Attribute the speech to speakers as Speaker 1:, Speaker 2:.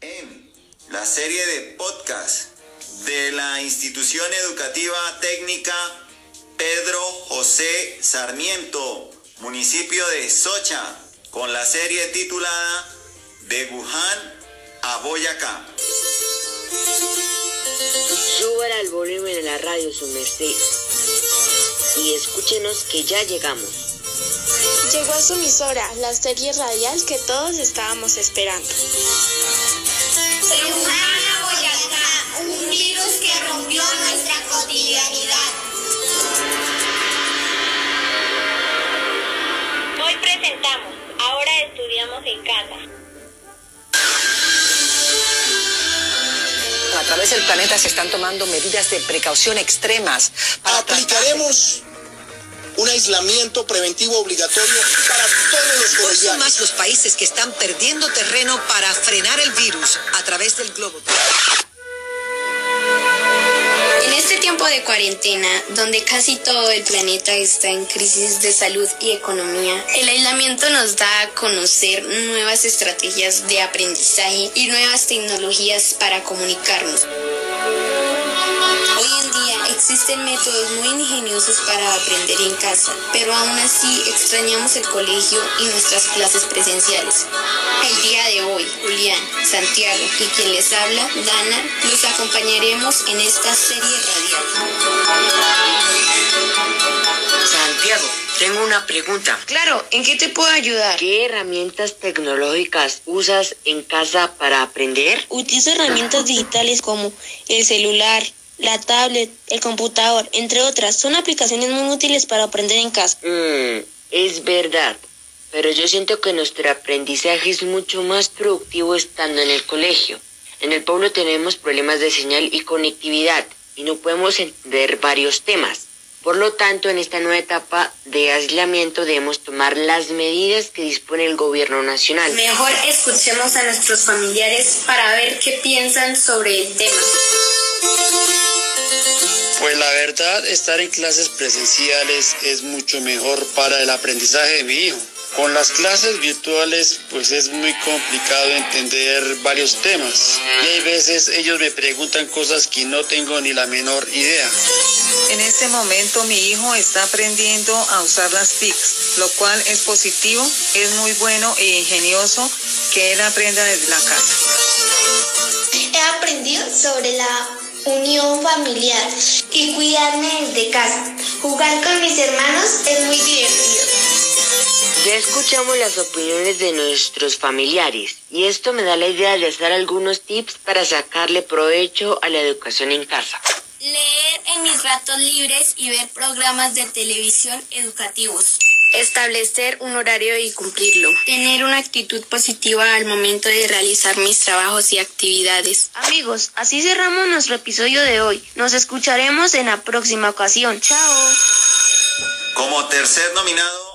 Speaker 1: en la serie de podcast de la institución educativa técnica Pedro José Sarmiento, municipio de Socha, con la serie titulada De Wuhan a Boyacá.
Speaker 2: Suban al volumen de la radio su merced y escúchenos que ya llegamos.
Speaker 3: Llegó a su emisora, la serie radial que todos estábamos esperando.
Speaker 4: De Wuhan a Boyacá, un virus que rompió nuestra cotidianidad.
Speaker 5: Hoy presentamos, ahora estudiamos en casa.
Speaker 6: A través del planeta se están tomando medidas de precaución extremas. para
Speaker 7: Aplicaremos un aislamiento preventivo obligatorio para todos los
Speaker 6: Hoy son
Speaker 7: colombianos.
Speaker 6: más los países que están perdiendo terreno para frenar el virus a través del globo.
Speaker 8: En este tiempo de cuarentena, donde casi todo el planeta está en crisis de salud y economía, el aislamiento nos da a conocer nuevas estrategias de aprendizaje y nuevas tecnologías para comunicarnos. Hoy en día existen métodos muy ingeniosos para aprender en casa, pero aún así extrañamos el colegio y nuestras clases presenciales. El día de hoy, Julián, Santiago y quien les habla, Dana, los acompañaremos en esta serie radial.
Speaker 2: Santiago, tengo una pregunta.
Speaker 8: Claro, ¿en qué te puedo ayudar?
Speaker 2: ¿Qué herramientas tecnológicas usas en casa para aprender?
Speaker 3: Utilizo herramientas digitales como el celular, la tablet, el computador, entre otras. Son aplicaciones muy útiles para aprender en casa.
Speaker 2: Mm, es verdad, pero yo siento que nuestro aprendizaje es mucho más productivo estando en el colegio. En el pueblo tenemos problemas de señal y conectividad y no podemos entender varios temas. Por lo tanto, en esta nueva etapa de aislamiento debemos tomar las medidas que dispone el gobierno nacional.
Speaker 8: Mejor escuchemos a nuestros familiares para ver qué piensan sobre el tema.
Speaker 7: Pues la verdad, estar en clases presenciales es mucho mejor para el aprendizaje de mi hijo. Con las clases virtuales, pues es muy complicado entender varios temas. Y hay veces ellos me preguntan cosas que no tengo ni la menor idea.
Speaker 9: En este momento mi hijo está aprendiendo a usar las TICs, lo cual es positivo, es muy bueno e ingenioso que él aprenda desde la casa.
Speaker 4: He aprendido sobre la unión familiar y cuidarme desde casa. Jugar con mis hermanos es muy divertido.
Speaker 2: Ya escuchamos las opiniones de nuestros familiares y esto me da la idea de hacer algunos tips para sacarle provecho a la educación en casa.
Speaker 8: Leer en mis ratos libres y ver programas de televisión educativos. Establecer un horario y cumplirlo. Tener una actitud positiva al momento de realizar mis trabajos y actividades.
Speaker 3: Amigos, así cerramos nuestro episodio de hoy. Nos escucharemos en la próxima ocasión. Chao.
Speaker 1: Como tercer nominado